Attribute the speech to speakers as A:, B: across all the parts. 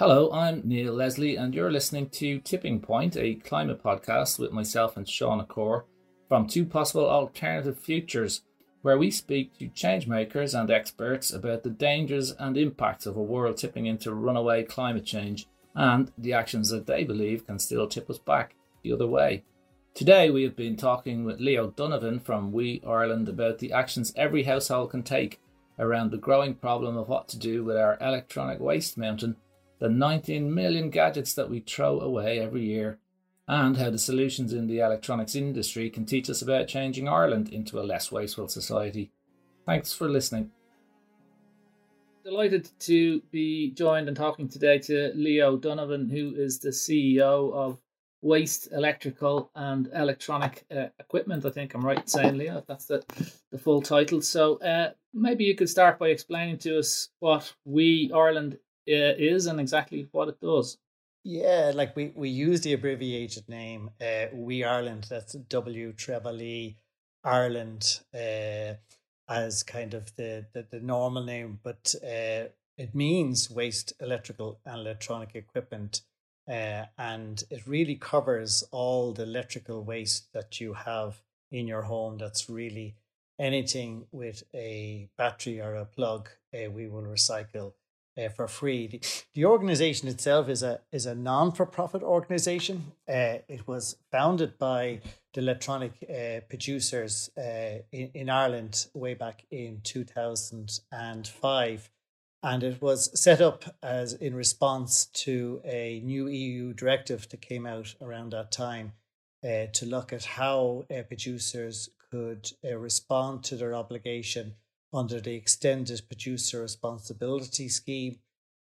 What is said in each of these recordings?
A: Hello, I'm Neil Leslie, and you're listening to Tipping Point, a climate podcast with myself and Shauna Corr from two possible alternative futures, where we speak to changemakers and experts about the dangers and impacts of a world tipping into runaway climate change and the actions that they believe can still tip us back the other way. Today, we have been talking with Leo Donovan from WEEE Ireland about the actions every household can take around the growing problem of what to do with our electronic waste mountain the 19 million gadgets that we throw away every year, and how the solutions in the electronics industry can teach us about changing Ireland into a less wasteful society. Thanks for listening. Delighted to be joined and talking today to Leo Donovan, who is the CEO of Waste Electrical and Electronic uh, Equipment. I think I'm right saying, Leo, if that's the, the full title. So uh, maybe you could start by explaining to us what WEEE Ireland is and exactly what it does.
B: Yeah, like we, we use the abbreviated name uh, WEEE Ireland, that's W treble E Ireland uh, as kind of the, the, the normal name, but uh, it means waste electrical and electronic equipment. Uh, and it really covers all the electrical waste that you have in your home that's really anything with a battery or a plug, uh, we will recycle uh, for free. The, the, organization itself is a is a non for profit organization. Uh, it was founded by the electronic uh, producers uh, in, in Ireland way back in two thousand and five, and it was set up as in response to a new EU directive that came out around that time uh, to look at how uh, producers could respond to their obligation under the extended producer responsibility scheme.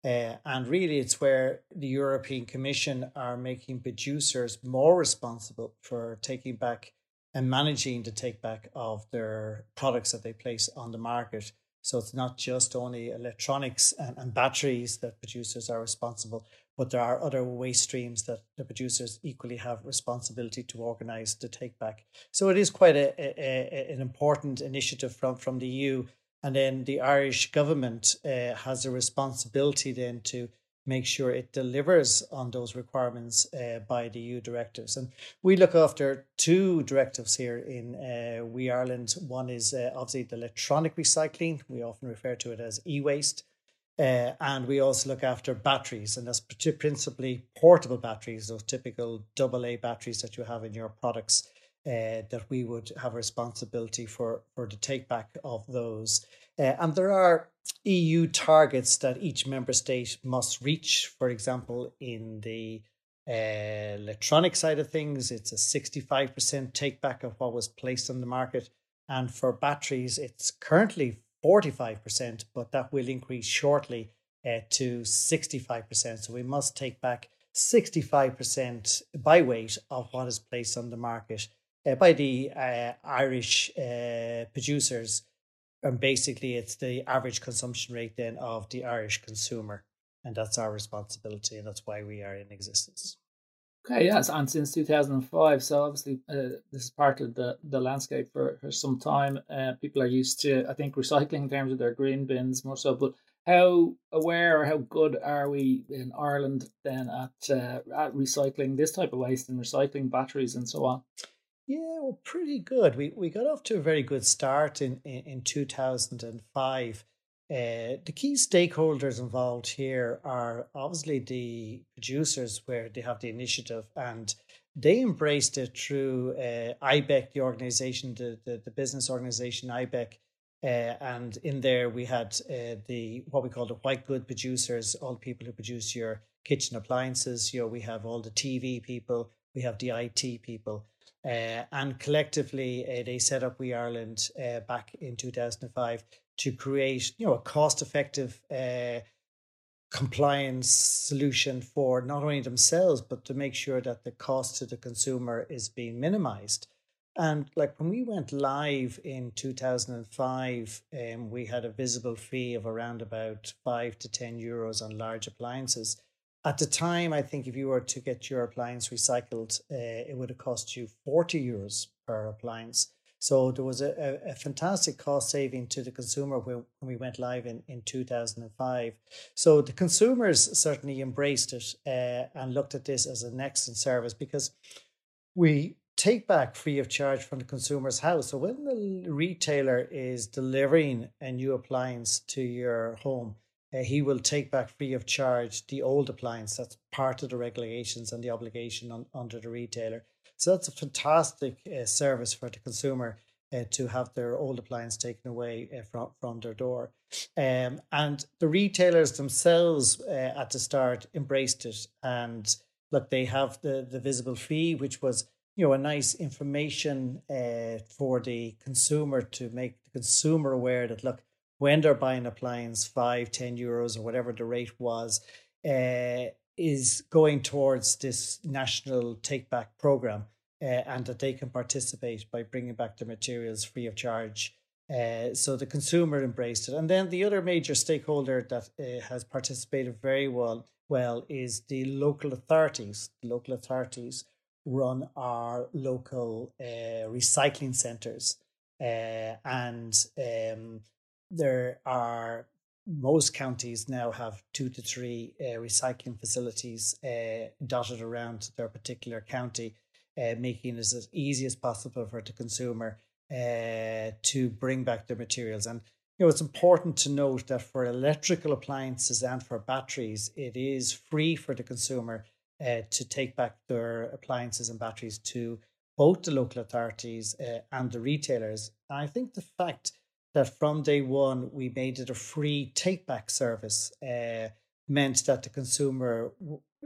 B: Uh, and really, it's where the European Commission are making producers more responsible for taking back and managing the take back of their products that they place on the market. So it's not just only electronics and, and batteries that producers are responsible, but there are other waste streams that the producers equally have responsibility to organise to take back. So it is quite a, a, an important initiative from, from the EU. And then the Irish government uh, has a responsibility then to make sure it delivers on those requirements uh, by the EU directives. And we look after two directives here in uh, WEEE Ireland. One is uh, obviously the electronic recycling, we often refer to it as e waste. Uh, and we also look after batteries, and that's principally portable batteries, those typical AA batteries that you have in your products. Uh, that we would have responsibility for for the take back of those. Uh, and there are EU targets that each member state must reach. For example, in the uh, electronic side of things, it's a 65% take back of what was placed on the market. And for batteries, it's currently 45%, but that will increase shortly uh, to 65%. So we must take back 65% by weight of what is placed on the market uh, by the uh, Irish uh, producers. And basically, it's the average consumption rate then of the Irish consumer. And that's our responsibility. And that's why we are in existence.
A: Okay, yes, and since 2005, so obviously uh, this is part of the, the landscape for, for some time. Uh, people are used to, I think, recycling in terms of their green bins more so. But how aware or how good are we in Ireland then at uh, at recycling this type of waste and recycling batteries and so on?
B: Yeah, well, pretty good. We we got off to a very good start in in, in two thousand and five. Uh, the key stakeholders involved here are obviously the producers, where they have the initiative, and they embraced it through uh, IBEC, the organization, the, the, the business organization IBEC. Uh, and in there, we had uh, the what we call the white good producers, all people who produce your kitchen appliances. You know, we have all the TV people, we have the IT people. Uh, and collectively, uh, they set up WEEE Ireland uh, back in 2005 to create, you know, a cost-effective uh, compliance solution for not only themselves but to make sure that the cost to the consumer is being minimized. And like when we went live in 2005, um, we had a visible fee of around about five to 10 euros on large appliances. At the time, I think if you were to get your appliance recycled, uh, it would have cost you 40 euros per appliance. So there was a, a, a fantastic cost saving to the consumer when, when we went live in, in 2005. So the consumers certainly embraced it uh, and looked at this as an excellent service because we take back free of charge from the consumer's house. So when the retailer is delivering a new appliance to your home, uh, he will take back free of charge the old appliance. That's part of the regulations and the obligation on, under the retailer. So that's a fantastic uh, service for the consumer uh, to have their old appliance taken away uh, from, from their door. Um, and the retailers themselves uh, at the start embraced it. And look, they have the, the visible fee, which was you know a nice information uh, for the consumer to make the consumer aware that look when they're buying appliance five ten euros or whatever the rate was uh, is going towards this national take back program uh, and that they can participate by bringing back the materials free of charge. Uh, so the consumer embraced it. And then the other major stakeholder that uh, has participated very well, well is the local authorities. The local authorities run our local uh, recycling centres. Uh, and um, there are most counties now have two to three uh, recycling facilities uh, dotted around their particular county, uh, making it as easy as possible for the consumer uh, to bring back their materials. And you know, it's important to note that for electrical appliances and for batteries, it is free for the consumer uh, to take back their appliances and batteries to both the local authorities uh, and the retailers. And I think the fact that from day one we made it a free take back service uh, meant that the consumer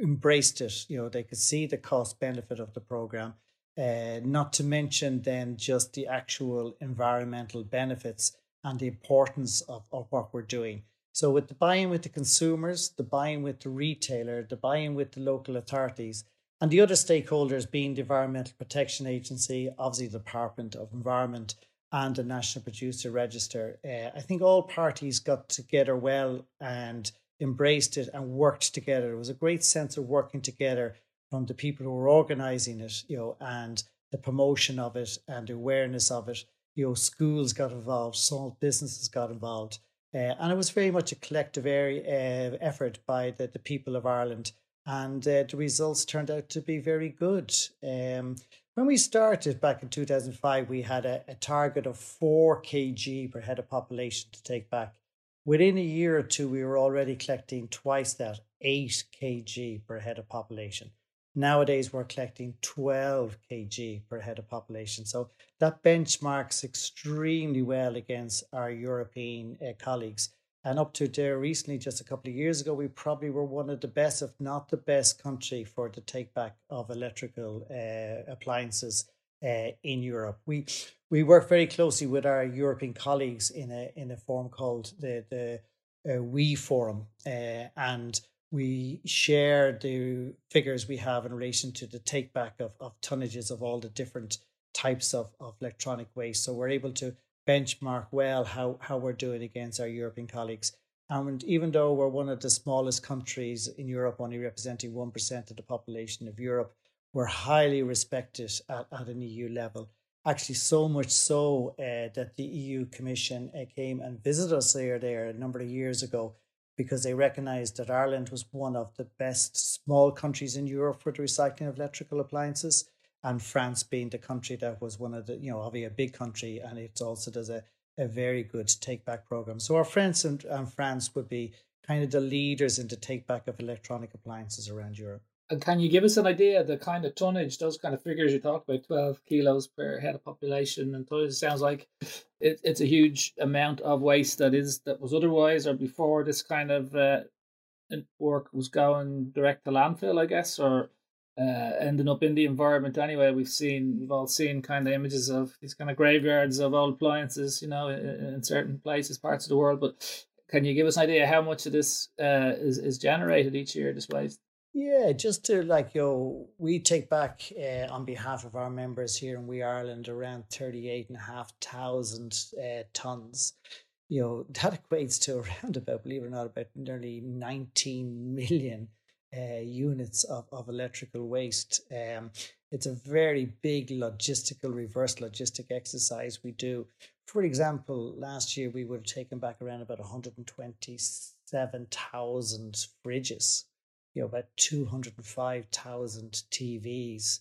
B: embraced it. You know, they could see the cost benefit of the program. Uh, not to mention then just the actual environmental benefits and the importance of, of what we're doing. So with the buy-in with the consumers, the buy-in with the retailer, the buy-in with the local authorities, and the other stakeholders being the Environmental Protection Agency, obviously the Department of Environment, and the National Producer Register. Uh, I think all parties got together well and embraced it and worked together. It was a great sense of working together from the people who were organising it, you know, and the promotion of it and awareness of it. You know, schools got involved, small businesses got involved, uh, and it was very much a collective area, uh, effort by the, the people of Ireland. And uh, the results turned out to be very good. Um, when we started back in 2005, we had a, a target of 4 kg per head of population to take back. Within a year or two, we were already collecting twice that, 8 kg per head of population. Nowadays, we're collecting 12 kg per head of population. So that benchmarks extremely well against our European uh, colleagues. And up to there recently, just a couple of years ago, we probably were one of the best, if not the best country for the take back of electrical uh, appliances uh, in Europe. We we work very closely with our European colleagues in a in a forum called the the uh, WEEE Forum, uh, and we share the figures we have in relation to the take back of, of tonnages of all the different types of, of electronic waste. So we're able to benchmark well how, how we're doing against our European colleagues. And even though we're one of the smallest countries in Europe, only representing 1% of the population of Europe, we're highly respected at, at an EU level. Actually, so much so uh, that the EU Commission uh, came and visited us there, there a number of years ago because they recognized that Ireland was one of the best small countries in Europe for the recycling of electrical appliances and France being the country that was one of the, you know, obviously a big country, and it also does a, a very good take back program. So our friends and, and France would be kind of the leaders in the take back of electronic appliances around Europe.
A: And can you give us an idea the kind of tonnage, those kind of figures you talked about, twelve kilos per head of population, and it sounds like it, it's a huge amount of waste that is that was otherwise or before this kind of uh, work was going direct to landfill, I guess, or uh, ending up in the environment anyway. We've seen, we've all seen kind of images of these kind of graveyards of old appliances, you know, in, in certain places, parts of the world. But can you give us an idea how much of this uh, is is generated each year? This waste.
B: Yeah, just to like, you know, we take back uh, on behalf of our members here in WEEE Ireland around 38,500 uh, tons. You know, that equates to around about, believe it or not, about nearly 19 million uh, units of, of electrical waste. Um, it's a very big logistical, reverse logistic exercise we do. For example, last year we would have taken back around about 127,000 fridges, you know, about 205,000 TVs,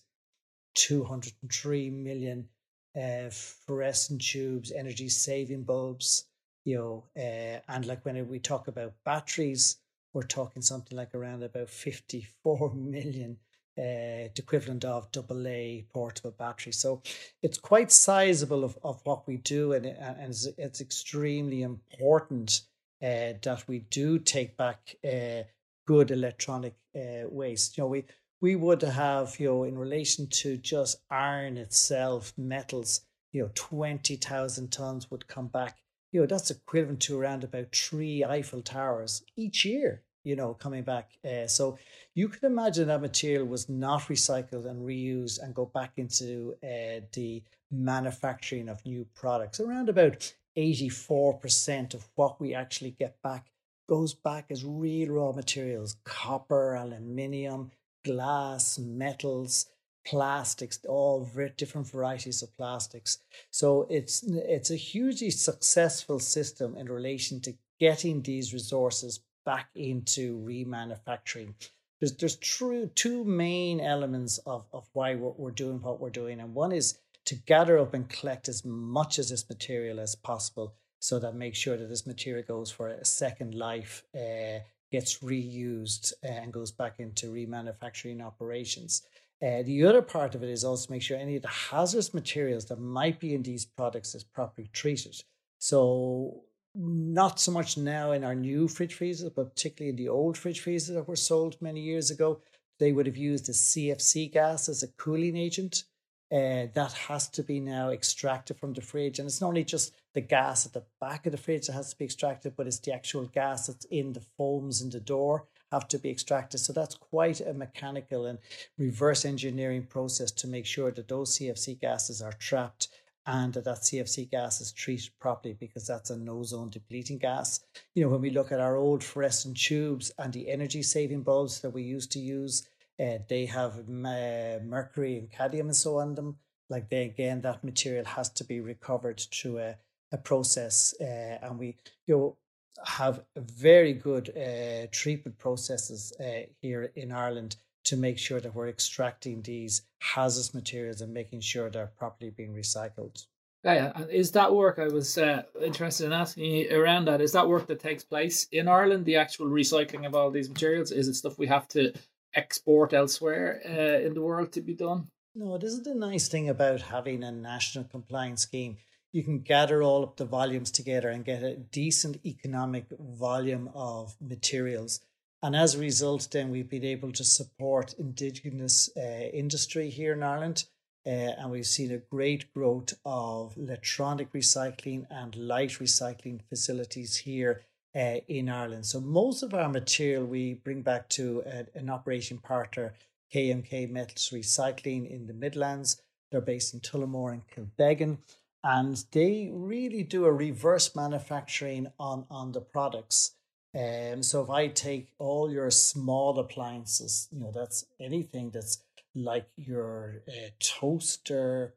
B: 203 million uh, fluorescent tubes, energy saving bulbs, you know, uh, and like when we talk about batteries, we're talking something like around about 54 million uh, equivalent of AA portable battery. So it's quite sizable of, of what we do, and, and it's, it's extremely important uh, that we do take back uh, good electronic uh, waste. You know, we we would have, you know, in relation to just iron itself, metals, you know, 20,000 tons would come back. You know, that's equivalent to around about three Eiffel Towers each year, you know, coming back. Uh, so you can imagine that material was not recycled and reused and go back into uh, the manufacturing of new products. Around about 84% of what we actually get back goes back as real raw materials copper, aluminium, glass, metals, plastics, all different varieties of plastics. So it's it's a hugely successful system in relation to getting these resources back into remanufacturing. There's there's true two main elements of, of why we're, we're doing what we're doing. And one is to gather up and collect as much of this material as possible so that make sure that this material goes for a second life uh, gets reused and goes back into remanufacturing operations. Uh, the other part of it is also make sure any of the hazardous materials that might be in these products is properly treated. So not so much now in our new fridge freezers, but particularly in the old fridge freezers that were sold many years ago, they would have used a CFC gas as a cooling agent. Uh, that has to be now extracted from the fridge. And it's not only just the gas at the back of the fridge that has to be extracted, but it's the actual gas that's in the foams in the door have to be extracted. So that's quite a mechanical and reverse engineering process to make sure that those CFC gases are trapped and that that CFC gas is treated properly because that's an ozone depleting gas. You know, when we look at our old fluorescent tubes and the energy saving bulbs that we used to use, uh, they have uh, mercury and cadmium and so on them. Like they again, that material has to be recovered through a a process, uh, and we you know have very good uh, treatment processes uh, here in Ireland to make sure that we're extracting these hazardous materials and making sure they're properly being recycled.
C: Yeah, and is that work I was uh, interested in asking you around that? Is that work that takes place in Ireland? The actual recycling of all these materials is it stuff we have to export elsewhere uh, in the world to be done?
B: No, this is the nice thing about having a national compliance scheme you can gather all of the volumes together and get a decent economic volume of materials. And as a result, then we've been able to support indigenous uh, industry here in Ireland. Uh, and we've seen a great growth of electronic recycling and light recycling facilities here uh, in Ireland. So most of our material we bring back to a, an operation partner, KMK Metals Recycling in the Midlands. They're based in Tullamore and Kilbeggan and they really do a reverse manufacturing on on the products. Um, so if I take all your small appliances, you know that's anything that's like your uh, toaster,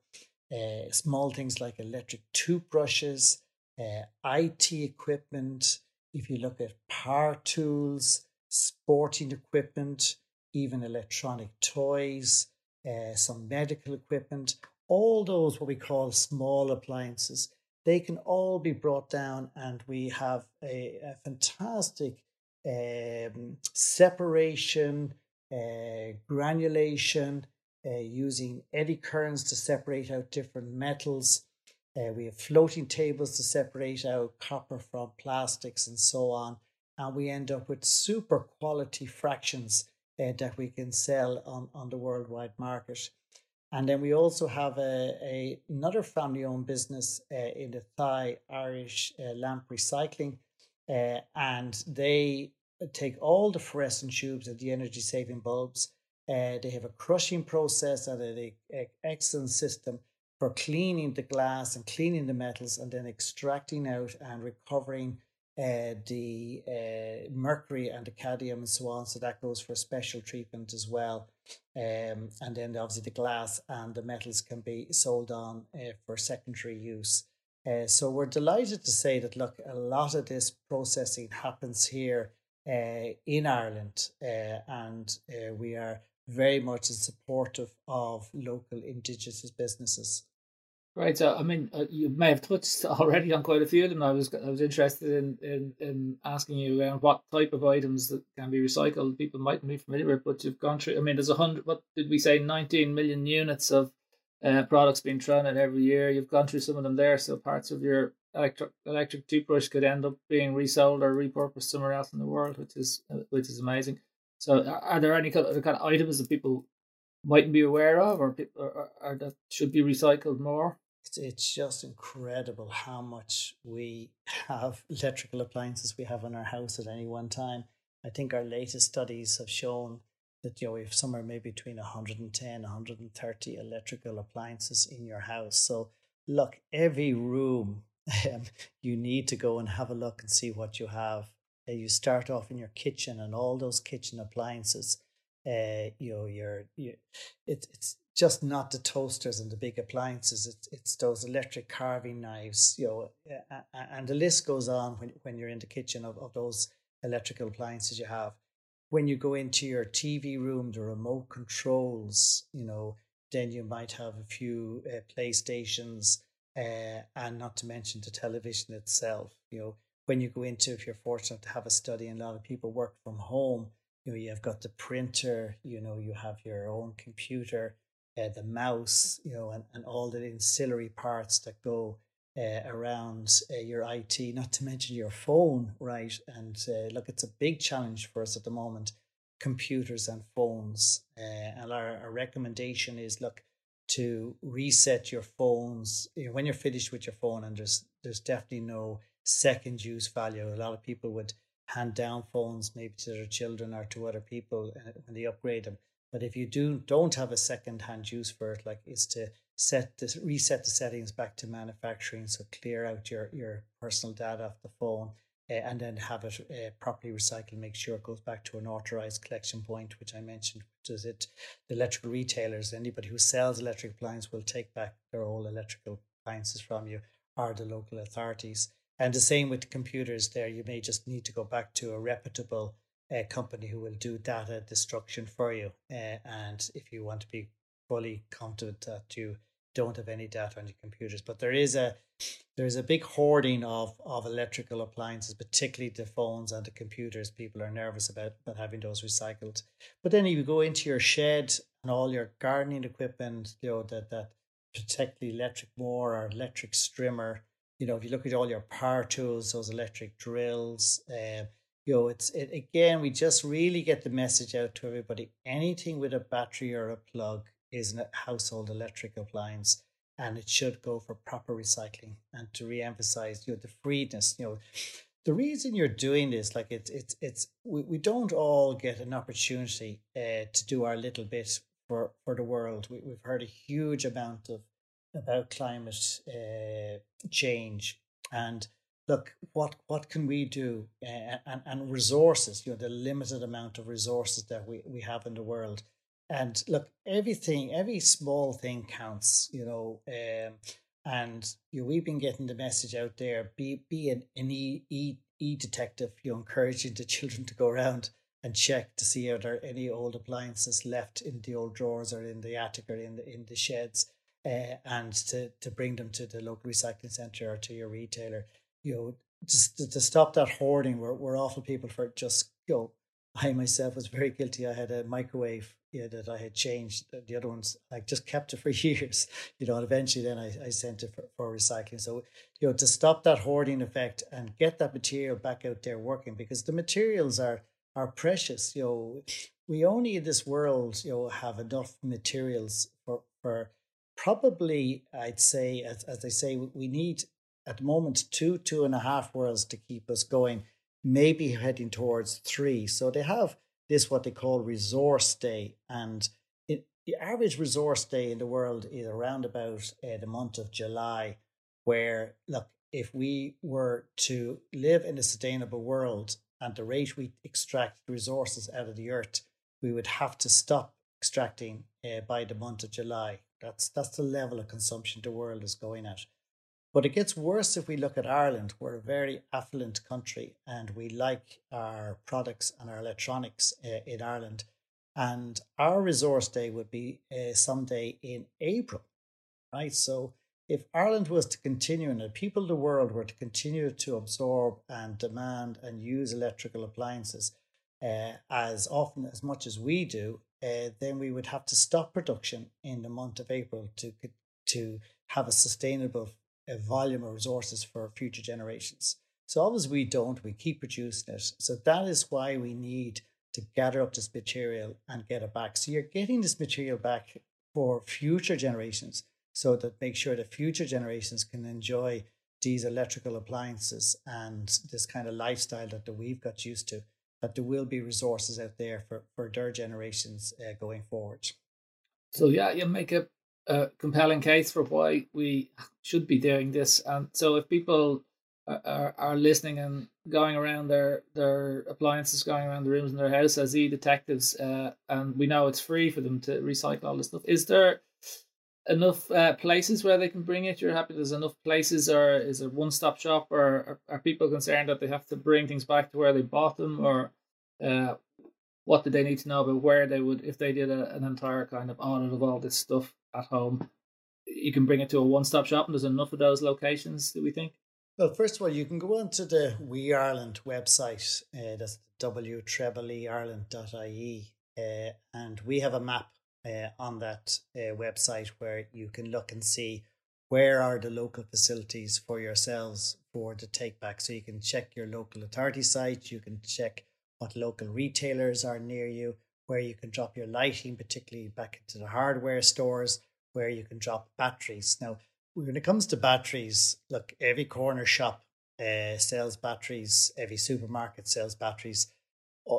B: uh, small things like electric toothbrushes, uh, IT equipment. If you look at power tools, sporting equipment, even electronic toys, uh, some medical equipment, all those what we call small appliances, they can all be brought down, and we have a, a fantastic um, separation, uh, granulation, uh, using eddy currents to separate out different metals. Uh, we have floating tables to separate out copper from plastics and so on. And we end up with super quality fractions uh, that we can sell on, on the worldwide market. And then we also have a, a another family owned business uh, in the Thai Irish uh, Lamp Recycling. Uh, and they take all the fluorescent tubes and the energy saving bulbs. Uh, they have a crushing process and an excellent system for cleaning the glass and cleaning the metals and then extracting out and recovering uh, the uh, mercury and the cadmium and so on. So that goes for special treatment as well. Um, and then obviously the glass and the metals can be sold on uh, for secondary use. Uh, so we're delighted to say that look, a lot of this processing happens here uh, in Ireland, uh, and we are very much supportive of local indigenous businesses.
C: Right. So, I mean, uh, you may have touched already on quite a few of them. I was I was interested in in, in asking you around what type of items that can be recycled. People mightn't be familiar with, but you've gone through. I mean, there's a hundred. What did we say? Nineteen million units of uh, products being thrown out every year. You've gone through some of them there. So parts of your electric electric toothbrush could end up being resold or repurposed somewhere else in the world, which is uh, which is amazing. So, are there any kind of, kind of items that people mightn't be aware of, or, or, or that should be recycled more?
B: It's, it's just incredible how much we have electrical appliances we have in our house at any one time. I think our latest studies have shown that you know we have somewhere maybe between 110 130 electrical appliances in your house so look every room um, you need to go and have a look and see what you have uh, you start off in your kitchen and all those kitchen appliances uh, you know your you, it, it's just not the toasters and the big appliances. It's it's those electric carving knives, you know, and the list goes on when, when you're in the kitchen of, of those electrical appliances you have. When you go into your TV room, the remote controls, you know, then you might have a few uh, PlayStations, uh, and not to mention the television itself. You know, when you go into, if you're fortunate to have a study, and a lot of people work from home, you know, you've got the printer, you know, you have your own computer, uh, the mouse, you know, and, and all the ancillary parts that go uh, around uh, your IT, not to mention your phone, right? And uh, look, it's a big challenge for us at the moment computers and phones. Uh, and our, our, recommendation is look, to reset your phones when you're finished with your phone, and there's there's definitely no second use value. A lot of people would hand down phones maybe to their children or to other people uh, when they upgrade them. But if you do don't have a second hand use for it, like is to set this reset the settings back to manufacturing, so clear out your your personal data off the phone, uh, and then have it uh, properly recycled. Make sure it goes back to an authorized collection point, which I mentioned. Does it? The electrical retailers, anybody who sells electric appliances will take back their old electrical appliances from you, or the local authorities. And the same with computers. There, you may just need to go back to a reputable a company who will do data destruction for you. Uh, and if you want to be fully confident that you don't have any data on your computers, but there is a there's a big hoarding of of electrical appliances, particularly the phones and the computers. People are nervous about, about having those recycled. But then you go into your shed and all your gardening equipment, you know that that particularly electric mower or electric strimmer. You know, if you look at all your power tools, those electric drills. Uh, you know, it's it, again, we just really get the message out to everybody. Anything with a battery or a plug is a household electric appliance, and it should go for proper recycling. And to re-emphasize, you know, the freedness. You know, the reason you're doing this, like it's it's it's we, we don't all get an opportunity uh, to do our little bit for for the world. We, we've heard a huge amount of about climate uh, change and look what what can we do uh, and and resources you know the limited amount of resources that we, we have in the world. And look everything every small thing counts you know um, and you know, we've been getting the message out there be be an, an e, e e detective you know encouraging the children to go around and check to see are there any old appliances left in the old drawers or in the attic or in the in the sheds uh, and to to bring them to the local recycling center or to your retailer you know, just to, to stop that hoarding. We're, we're awful people for just, you know, I myself was very guilty. I had a microwave yeah, that I had changed. Uh, the other ones, I just kept it for years, you know, and eventually then I, I sent it for, for recycling. So, you know, to stop that hoarding effect and get that material back out there working because the materials are are precious. You know, we only in this world, you know, have enough materials for for probably I'd say as as I say, we need at the moment two, two and a half worlds to keep us going, maybe heading towards three. So they have this what they call resource day, and it, the average resource day in the world is around about uh, the month of July, where look if we were to live in a sustainable world and the rate we extract resources out of the earth, we would have to stop extracting uh, by the month of July. That's that's the level of consumption the world is going at. But it gets worse if we look at Ireland. We're a very affluent country and we like our products and our electronics uh, in Ireland. And our resource day would be uh, someday in April, right? So if Ireland was to continue and the people of the world were to continue to absorb and demand and use electrical appliances uh, as often as much as we do, then we would have to stop production in the month of April to to have a sustainable a volume of resources for future generations. So obviously we don't, we keep producing it. So that is why we need to gather up this material and get it back. So you're getting this material back for future generations so that make sure that future generations can enjoy these electrical appliances and this kind of lifestyle that we've got used to, that there will be resources out there for, for their generations uh, going forward.
C: So yeah, you make a a compelling case for why we should be doing this. And so, if people are, are listening and going around their their appliances, going around the rooms in their house as e detectives, uh, and we know it's free for them to recycle all this stuff. Is there enough uh, places where they can bring it? You're happy there's enough places, or is it one stop shop, or are, are, people concerned that they have to bring things back to where they bought them, or uh, what do they need to know about where they would if they did a, an entire kind of audit of all this stuff? At home. You can bring it to a one stop shop, and there's enough of those locations, that we think?
B: Well, first of all, you can go onto the WEEE Ireland website. Uh, that's w-ireland.ie. Uh, and we have a map uh, on that uh, website where you can look and see where are the local facilities for yourselves for the take back. So you can check your local authority site, you can check what local retailers are near you, where you can drop your lighting, particularly back into the hardware stores, where you can drop batteries. Now, when it comes to batteries, look, every corner shop uh, sells batteries, every supermarket sells batteries.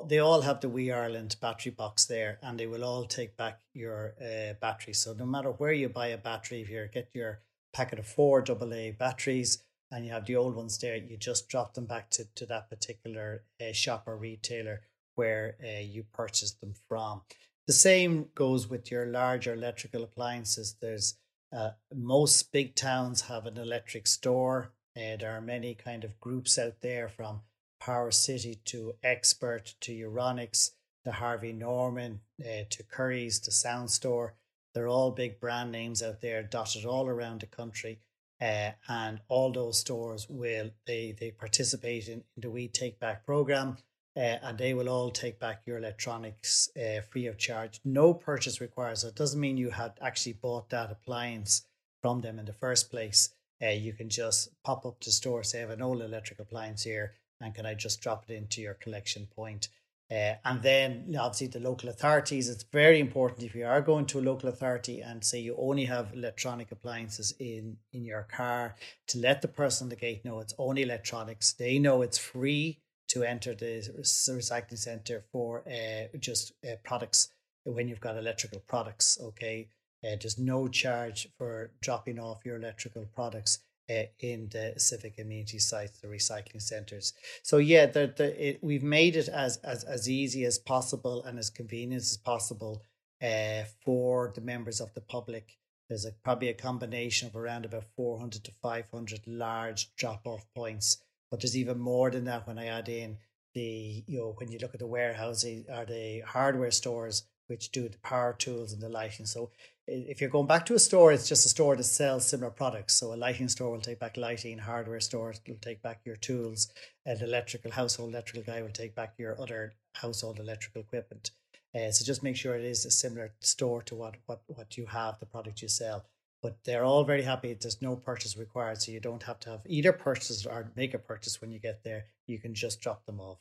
B: They all have the WEEE Ireland battery box there, and they will all take back your uh, batteries. So no matter where you buy a battery, if you get your packet of four AA batteries and you have the old ones there, you just drop them back to, to that particular uh, shop or retailer where uh, you purchase them from. The same goes with your larger electrical appliances. There's uh, most big towns have an electric store. Uh, there are many kind of groups out there from Power City to Expert to Euronics to Harvey Norman uh, to Currys to Sound Store. They're all big brand names out there dotted all around the country. Uh, and all those stores will they they participate in, in the We Take Back program uh, and they will all take back your electronics uh, free of charge. No purchase required. So it doesn't mean you had actually bought that appliance from them in the first place. Uh, you can just pop up to store, say, I have an old electric appliance here, and can I just drop it into your collection point? Uh, and then obviously the local authorities, it's very important if you are going to a local authority and say you only have electronic appliances in, in your car, to let the person at the gate know it's only electronics. They know it's free to enter the recycling center for uh, just uh, products when you've got electrical products. Okay, uh, there's no charge for dropping off your electrical products uh, in the civic amenity sites, the recycling centers. So yeah, it, we've made it as, as as easy as possible and as convenient as possible uh, for the members of the public. There's a, probably a combination of around about 400 to 500 large drop off points but there's even more than that when I add in the, you know, when you look at the warehousing or the hardware stores, which do the power tools and the lighting. So if you're going back to a store, it's just a store that sells similar products. So a lighting store will take back lighting, hardware stores will take back your tools, an electrical household electrical guy will take back your other household electrical equipment. Uh, so just make sure it is a similar store to what, what, what you have, the product you sell but they're all very happy. There's no purchase required, so you don't have to have either purchase or make a purchase when you get there. You can just drop them off.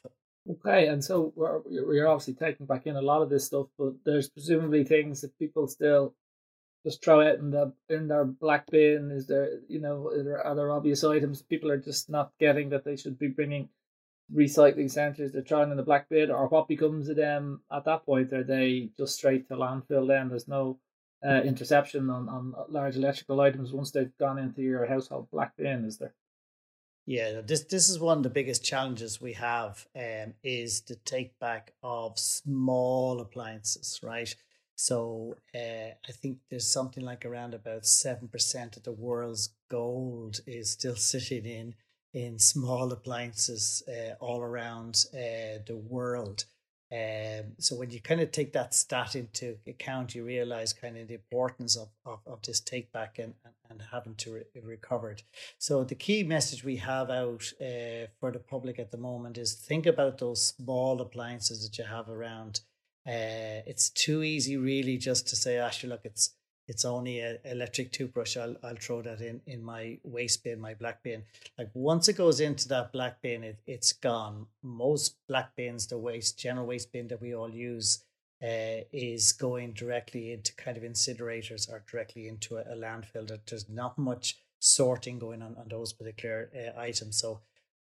C: Okay, and so we're, we're obviously taking back in a lot of this stuff, but there's presumably things that people still just throw out in the in their black bin. Is there, you know, are there other obvious items people are just not getting that they should be bringing recycling centres? They're throwing in the black bin, or what becomes of them at that point? Are they just straight to landfill? Then there's no uh, interception on, on large electrical items once they've gone into your household black bin, is there?
B: Yeah, this this is one of the biggest challenges we have um, is the take back of small appliances, right? So uh, I think there's something like around about seven percent of the world's gold is still sitting in in small appliances uh, all around uh, the world. Um, so when you kind of take that stat into account, you realize kind of the importance of, of, of this take back and, and, and having to re- recovered. So the key message we have out uh, for the public at the moment is think about those small appliances that you have around. Uh, it's too easy really just to say, actually, look, it's it's only an electric toothbrush. I'll, I'll throw that in, in my waste bin, my black bin. Like once it goes into that black bin, it, it's gone. Most black bins, the waste, general waste bin that we all use, uh, is going directly into kind of incinerators or directly into a, a landfill. That there's not much sorting going on on those particular uh, items. So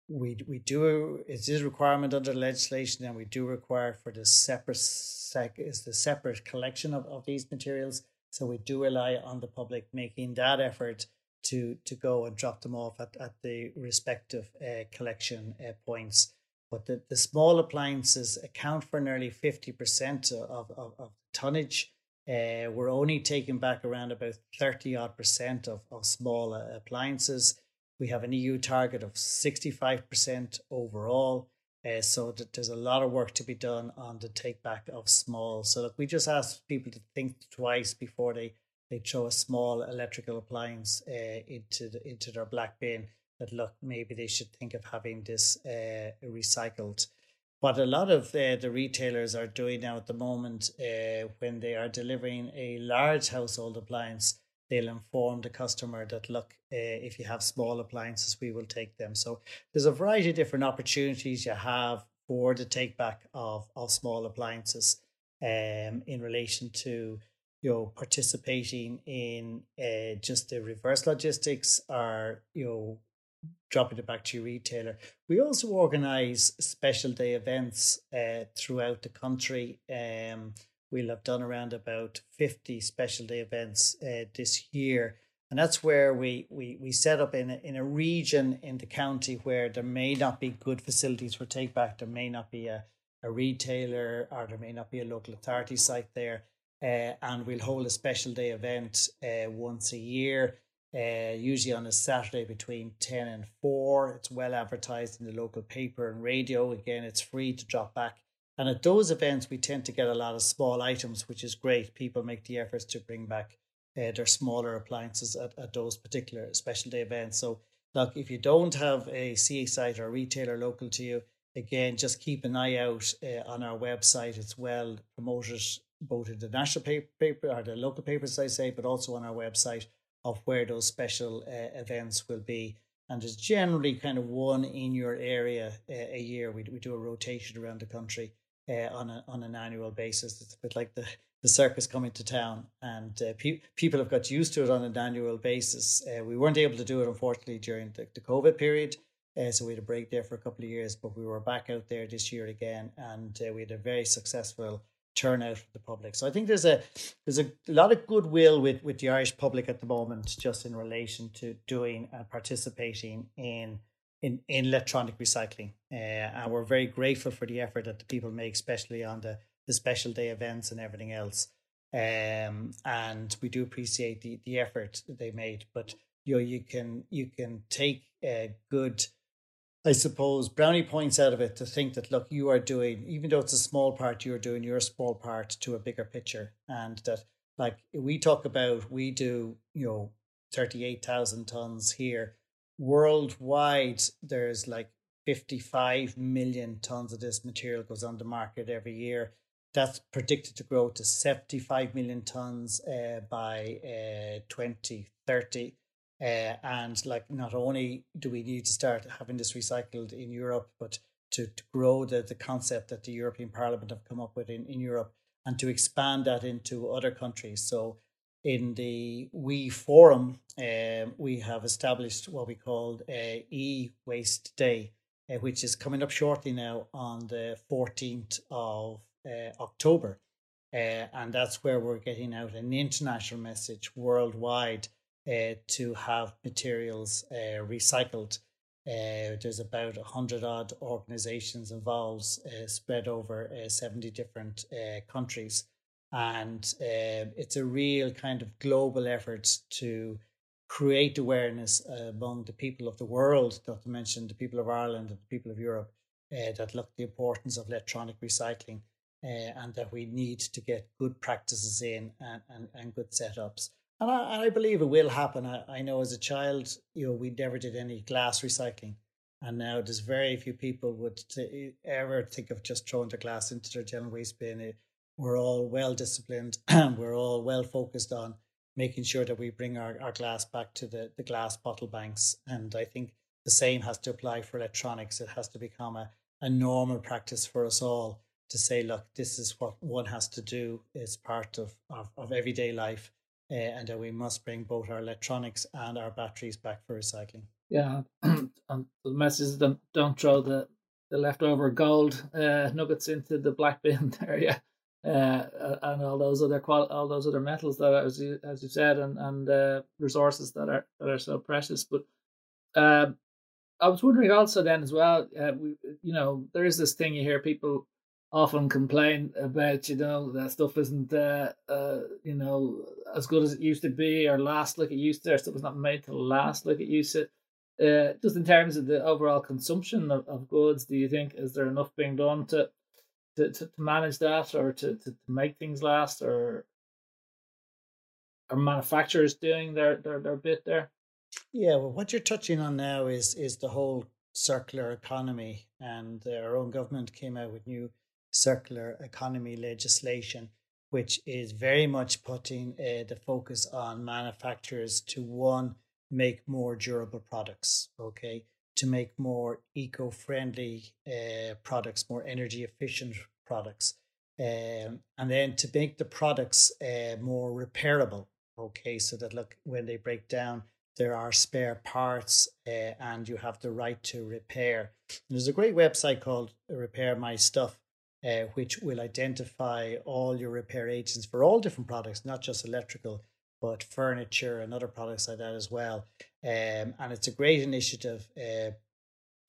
B: we we do it is a requirement under legislation, and we do require for the separate sec is the separate collection of, of these materials so we do rely on the public making that effort to to go and drop them off at, at the respective uh, collection uh, points. But the, the small appliances account for nearly 50% of, of, of tonnage. Uh, we're only taking back around about 30 odd percent of, of small uh, appliances. We have an EU target of 65% overall. Uh, so that there's a lot of work to be done on the take back of small. So look, we just ask people to think twice before they, they throw a small electrical appliance uh, into the, into their black bin. That look, maybe they should think of having this uh, recycled. What a lot of uh, the retailers are doing now at the moment, uh, when they are delivering a large household appliance, they'll inform the customer that look uh, if you have small appliances we will take them so there's a variety of different opportunities you have for the take back of, of small appliances um, in relation to you know participating in uh, just the reverse logistics or you know dropping it back to your retailer. We also organize special day events uh, throughout the country. Um, we'll have done around about 50 special day events uh, this year. And that's where we, we, we set up in a, in a region in the county where there may not be good facilities for take back. There may not be a, a retailer or there may not be a local authority site there. Uh, and we'll hold a special day event uh, once a year, uh, usually on a Saturday between 10 and 4. It's well advertised in the local paper and radio. Again, it's free to drop back and at those events, we tend to get a lot of small items, which is great. People make the efforts to bring back uh, their smaller appliances at, at those particular special day events. So, look, if you don't have a CA site or a retailer local to you, again, just keep an eye out uh, on our website. It's well promoted both in the national paper, paper or the local papers, I say, but also on our website of where those special uh, events will be. And there's generally kind of one in your area uh, a year. We, we do a rotation around the country uh, on a, on an annual basis. It's a bit like the the circus coming to town, and uh, pe- people have got used to it on an annual basis. Uh, we weren't able to do it unfortunately during the, the COVID period, so we had a break there for a couple of years. But we were back out there this year again, and we had a very successful turnout from the public. So I think there's a there's a lot of goodwill with with the Irish public at the moment, just in relation to doing and participating in in, in electronic recycling. Uh, and we're very grateful for the effort that the people make, especially on the, the special day events and everything else. Um, and we do appreciate the, the effort they made. But you know, you can you can take a good, I suppose, brownie points out of it to think that look, you are doing, even though it's a small part, you're doing your small part to a bigger picture, and that like we talk about, we do you know thirty eight thousand tons here worldwide there's like 55 million tons of this material goes on the market every year. That's predicted to grow to 75 million tons uh, by uh, 2030 uh, and like not only do we need to start having this recycled in europe but to, to grow the, the concept that the european parliament have come up with in, in europe and to expand that into other countries. So in the WEEE Forum, um, we have established what we called a e-waste day, uh, which is coming up shortly now on the 14th of uh, October. Uh, and that's where we're getting out an international message worldwide uh, to have materials uh, recycled. Uh, there's about 100 odd organizations involved, uh, spread over uh, 70 different uh, countries. And um, it's a real kind of global effort to create awareness among the people of the world, not to mention the people of Ireland and the people of Europe, uh, that look the importance of electronic recycling uh, and that we need to get good practices in and, and, and good setups. And I, I believe it will happen. I, I know as a child, you know, we never did any glass recycling. And now there's very few people would t- ever think of just throwing their glass into their general waste bin. We're all well disciplined and we're all well focused on making sure that we bring our, our glass back to the, the glass bottle banks. And I think the same has to apply for electronics. It has to become a, a normal practice for us all to say, look, this is what one has to do as part of, of, of everyday life. Uh, and that we must bring both our electronics and our batteries back for recycling.
C: Yeah, and the message is don't, don't throw the, the leftover gold uh, nuggets into the black bin there. Yeah, uh, and all those other qual- all those other metals that, as you as you said, and and uh, resources that are that are so precious. But um, I was wondering also then as well. Uh, we, you know, there is this thing you hear people often complain about you know that stuff isn't uh, uh, you know as good as it used to be or last like it used to or stuff was not made to last like it used to uh, just in terms of the overall consumption of, of goods do you think is there enough being done to to, to, to manage that or to, to, to make things last or are manufacturers doing their, their, their bit there?
B: Yeah well what you're touching on now is is the whole circular economy and our own government came out with new circular economy legislation, which is very much putting uh, the focus on manufacturers to one, make more durable products, okay, to make more eco friendly uh, products, more energy efficient products, um, and then to make the products uh, more repairable, okay, so that look, when they break down, there are spare parts uh, and you have the right to repair. And there's a great website called Repair My Stuff uh, which will identify all your repair agents for all different products, not just electrical, but furniture and other products like that as well. Um, and it's a great initiative uh,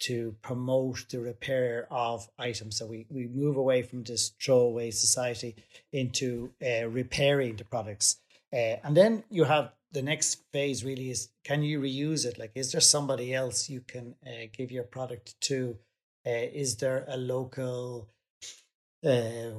B: to promote the repair of items. So we, we move away from this throwaway society into uh, repairing the products. Uh, and then you have the next phase really is can you reuse it? Like, is there somebody else you can uh, give your product to? Uh, is there a local uh,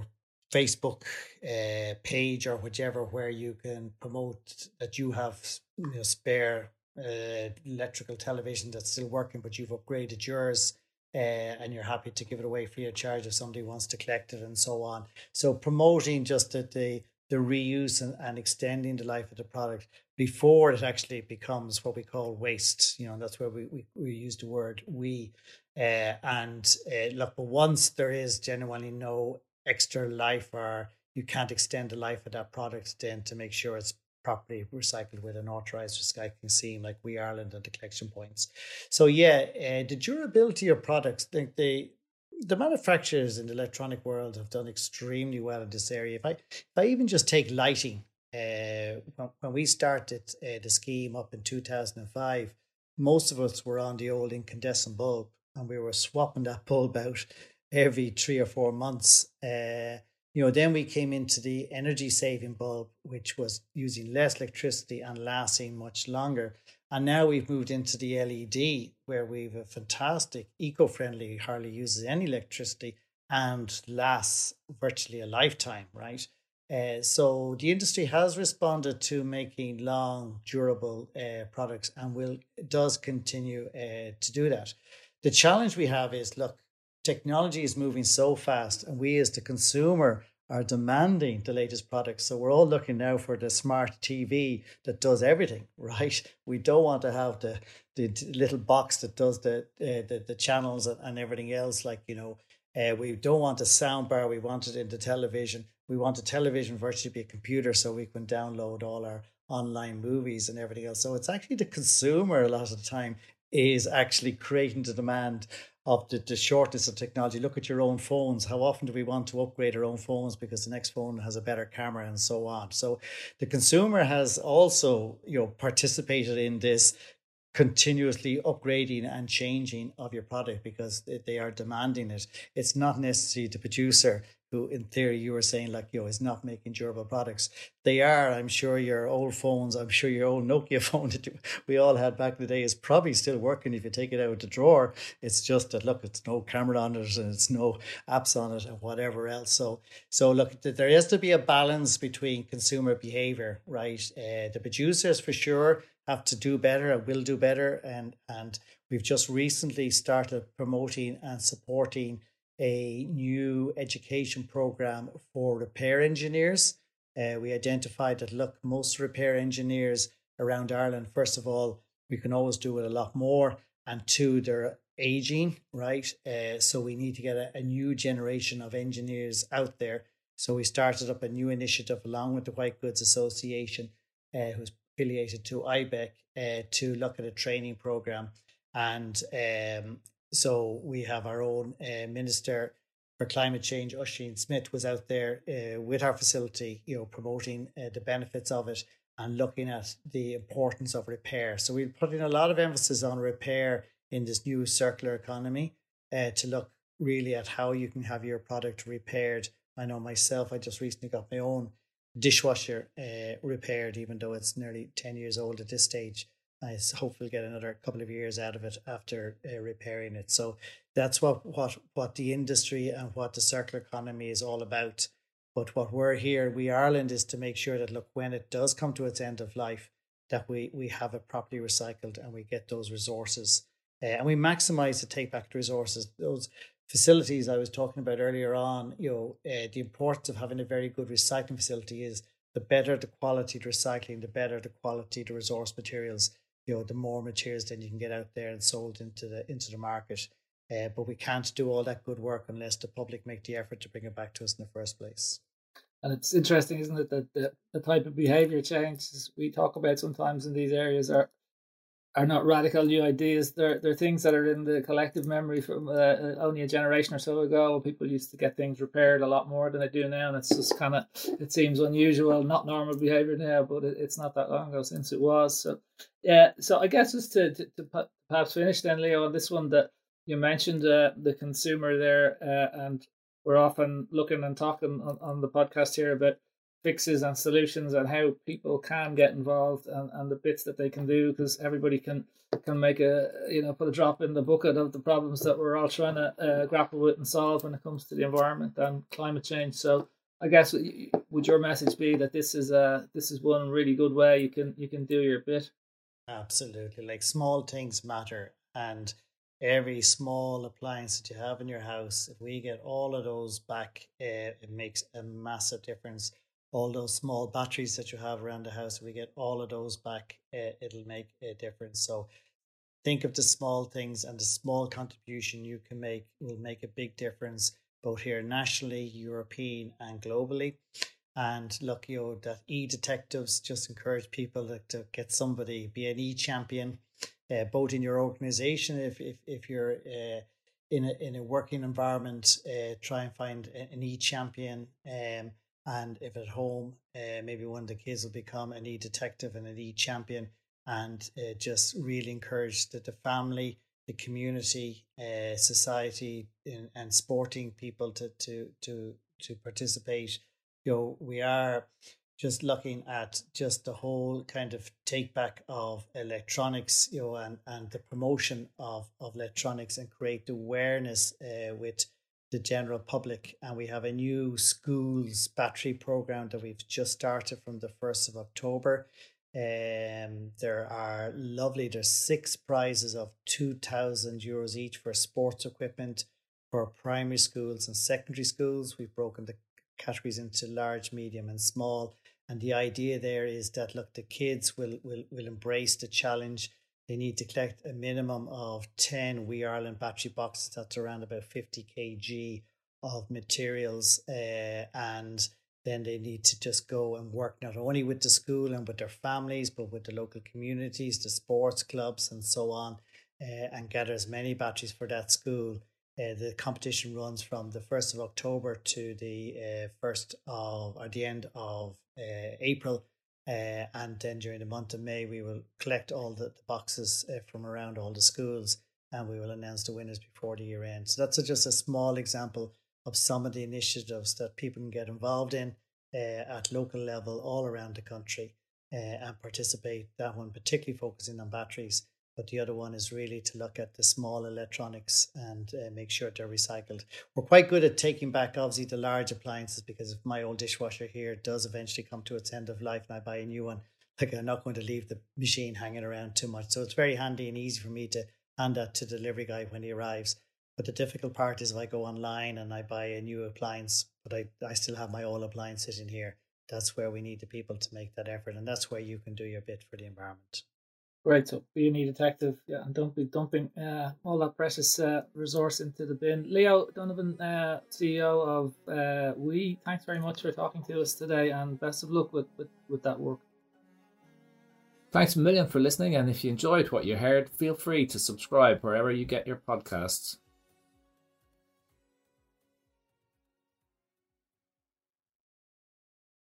B: Facebook uh, page or whichever where you can promote that you have you know, spare uh, electrical television that's still working, but you've upgraded yours. Uh, and you're happy to give it away free of charge if somebody wants to collect it and so on. So promoting just the the, the reuse and, and extending the life of the product before it actually becomes what we call waste. You know, that's where we, we, we use the word WEEE. Uh, and uh, look, but once there is genuinely no extra life or you can't extend the life of that product, then to make sure it's properly recycled with an authorized recycling scheme like WEEE Ireland and the collection points. So yeah, uh, the durability of products, think they the manufacturers in the electronic world have done extremely well in this area. If I if I even just take lighting, uh, when, when we started uh, the scheme up in two thousand and five, most of us were on the old incandescent bulb, and we were swapping that bulb out every three or four months. Uh, you know, then we came into the energy saving bulb, which was using less electricity and lasting much longer. And now we've moved into the LED, where we've a fantastic, eco friendly, hardly uses any electricity and lasts virtually a lifetime, right? Uh, so the industry has responded to making long, durable uh, products and will does continue uh, to do that. The challenge we have is look, technology is moving so fast, and we as the consumer are demanding the latest products. So we're all looking now for the smart TV that does everything, right? We don't want to have the the little box that does the uh, the, the channels and, everything else. Like you know, uh, we don't want a sound bar. We want it in the television. We want a television virtually be a computer so we can download all our online movies and everything else. So it's actually the consumer a lot of the time is actually creating the demand of the, the shortness of technology. Look at your own phones. How often do we want to upgrade our own phones because the next phone has a better camera and so on? So the consumer has also, you know, participated in this continuously upgrading and changing of your product because they are demanding it. It's not necessarily the producer who, in theory, you were saying like, know, is not making durable products. They are. I'm sure your old phones, I'm sure your old Nokia phone that we all had back in the day is probably still working if you take it out of the drawer. It's just that look, it's no camera on it and it's no apps on it and whatever else. So, so look, there has to be a balance between consumer behavior, right? Uh, the producers for sure have to do better and will do better. And, and we've just recently started promoting and supporting a new education program for repair engineers. Uh, we identified that, look, most repair engineers around Ireland, first of all, we can always do it a lot more. And two, they're aging, right? Uh, so we need to get a, a, new generation of engineers out there. So we started up a new initiative along with the White Goods Association, uh, who's affiliated to IBEC uh, to look at a training program. And um, so we have our own uh, minister for climate change, Ossian Smyth, was out there uh, with our facility, you know, promoting uh, the benefits of it and looking at the importance of repair. So we're putting a lot of emphasis on repair in this new circular economy uh, to look really at how you can have your product repaired. I know myself, I just recently got my own dishwasher uh, repaired, even though it's nearly 10 years old at this stage. I hopefully get another couple of years out of it after uh, repairing it. So that's what, what, what the industry and what the circular economy is all about. But what we're here, WEEE Ireland, is to make sure that look when it does come to its end of life, that we we have it properly recycled and we get those resources uh, and we maximize the take back resources. Those facilities I was talking about earlier on, you know, uh, the importance of having a very good recycling facility is the better the quality the recycling, the better the quality the resource materials. You know, the more materials then you can get out there and sold into the into the market. Uh, but we can't do all that good work unless the public make the effort to bring it back to us in the first place.
C: And it's interesting, isn't it, that the, the type of behavior changes we talk about sometimes in these areas are are not radical new ideas. They're they're things that are in the collective memory from uh, uh, only a generation or so ago. People used to get things repaired a lot more than they do now, and it's just kind of it seems unusual, not normal behavior now, but it, it's not that long ago since it was. So yeah, so I guess just to to, to perhaps finish then, Leo, on this one that you mentioned uh, the consumer there, uh, and we're often looking and talking on, on the podcast here about fixes and solutions and how people can get involved and, and the bits that they can do because everybody can can make a you know put a drop in the bucket of the problems that we're all trying to uh, grapple with and solve when it comes to the environment and climate change. So i guess would your message be that this is a this is one really good way you can you can do your bit?
B: Absolutely. Like small things matter and every small appliance that you have in your house if we get all of those back uh, it makes a massive difference all those small batteries that you have around the house, we get all of those back, uh, it'll make a difference. So think of the small things and the small contribution you can make will make a big difference both here nationally, European, and globally. And look, you know, that e detectives just encourage people to, to get somebody, be an e champion, uh, both in your organization, if if, if you're uh, in a in a working environment, try and find an e champion. Um, and if at home, uh, maybe one of the kids will become an e detective and an e champion, and uh, just really encourage that the family, the community, uh, society, in, and sporting people to to to to participate. You know, we are just looking at just the whole kind of take back of electronics, you know, and, and the promotion of, of electronics and create awareness uh, with the general public. And we have a new schools battery program that we've just started from the 1st of October. Um, there are lovely, there's six prizes of 2,000 euros each for sports equipment for primary schools and secondary schools. We've broken the categories into large, medium, and small. And the idea there is that look, the kids will will will embrace the challenge they need to collect a minimum of 10 WEEE Ireland battery boxes. That's around about 50 kg of materials. Uh, and then they need to just go and work not only with the school and with their families, but with the local communities, the sports clubs, and so on, uh, and gather as many batteries for that school. Uh, the competition runs from the 1st of October to the uh, 1st of, or the end of uh, April Uh, and then during the month of May, we will collect all the, the boxes uh, from around all the schools and we will announce the winners before the year end. So that's a, just a small example of some of the initiatives that people can get involved in uh, at local level all around the country uh, and participate. That one particularly focusing on batteries, but the other one is really to look at the small electronics and uh, make sure they're recycled. We're quite good at taking back, obviously, the large appliances because if my old dishwasher here does eventually come to its end of life and I buy a new one, like I'm not going to leave the machine hanging around too much. So it's very handy and easy for me to hand that to the delivery guy when he arrives. But the difficult part is if I go online and I buy a new appliance, but I, I still have my old appliance sitting here. That's where we need the people to make that effort, and that's where you can do your bit for the environment.
C: Right, so be a neat detective, yeah, and don't be dumping uh, all that precious uh, resource into the bin. Leo Donovan, uh, CEO of uh, WEEE, thanks very much for talking to us today, and best of luck with, with, with that work.
A: Thanks a million for listening, and if you enjoyed what you heard, feel free to subscribe wherever you get your podcasts.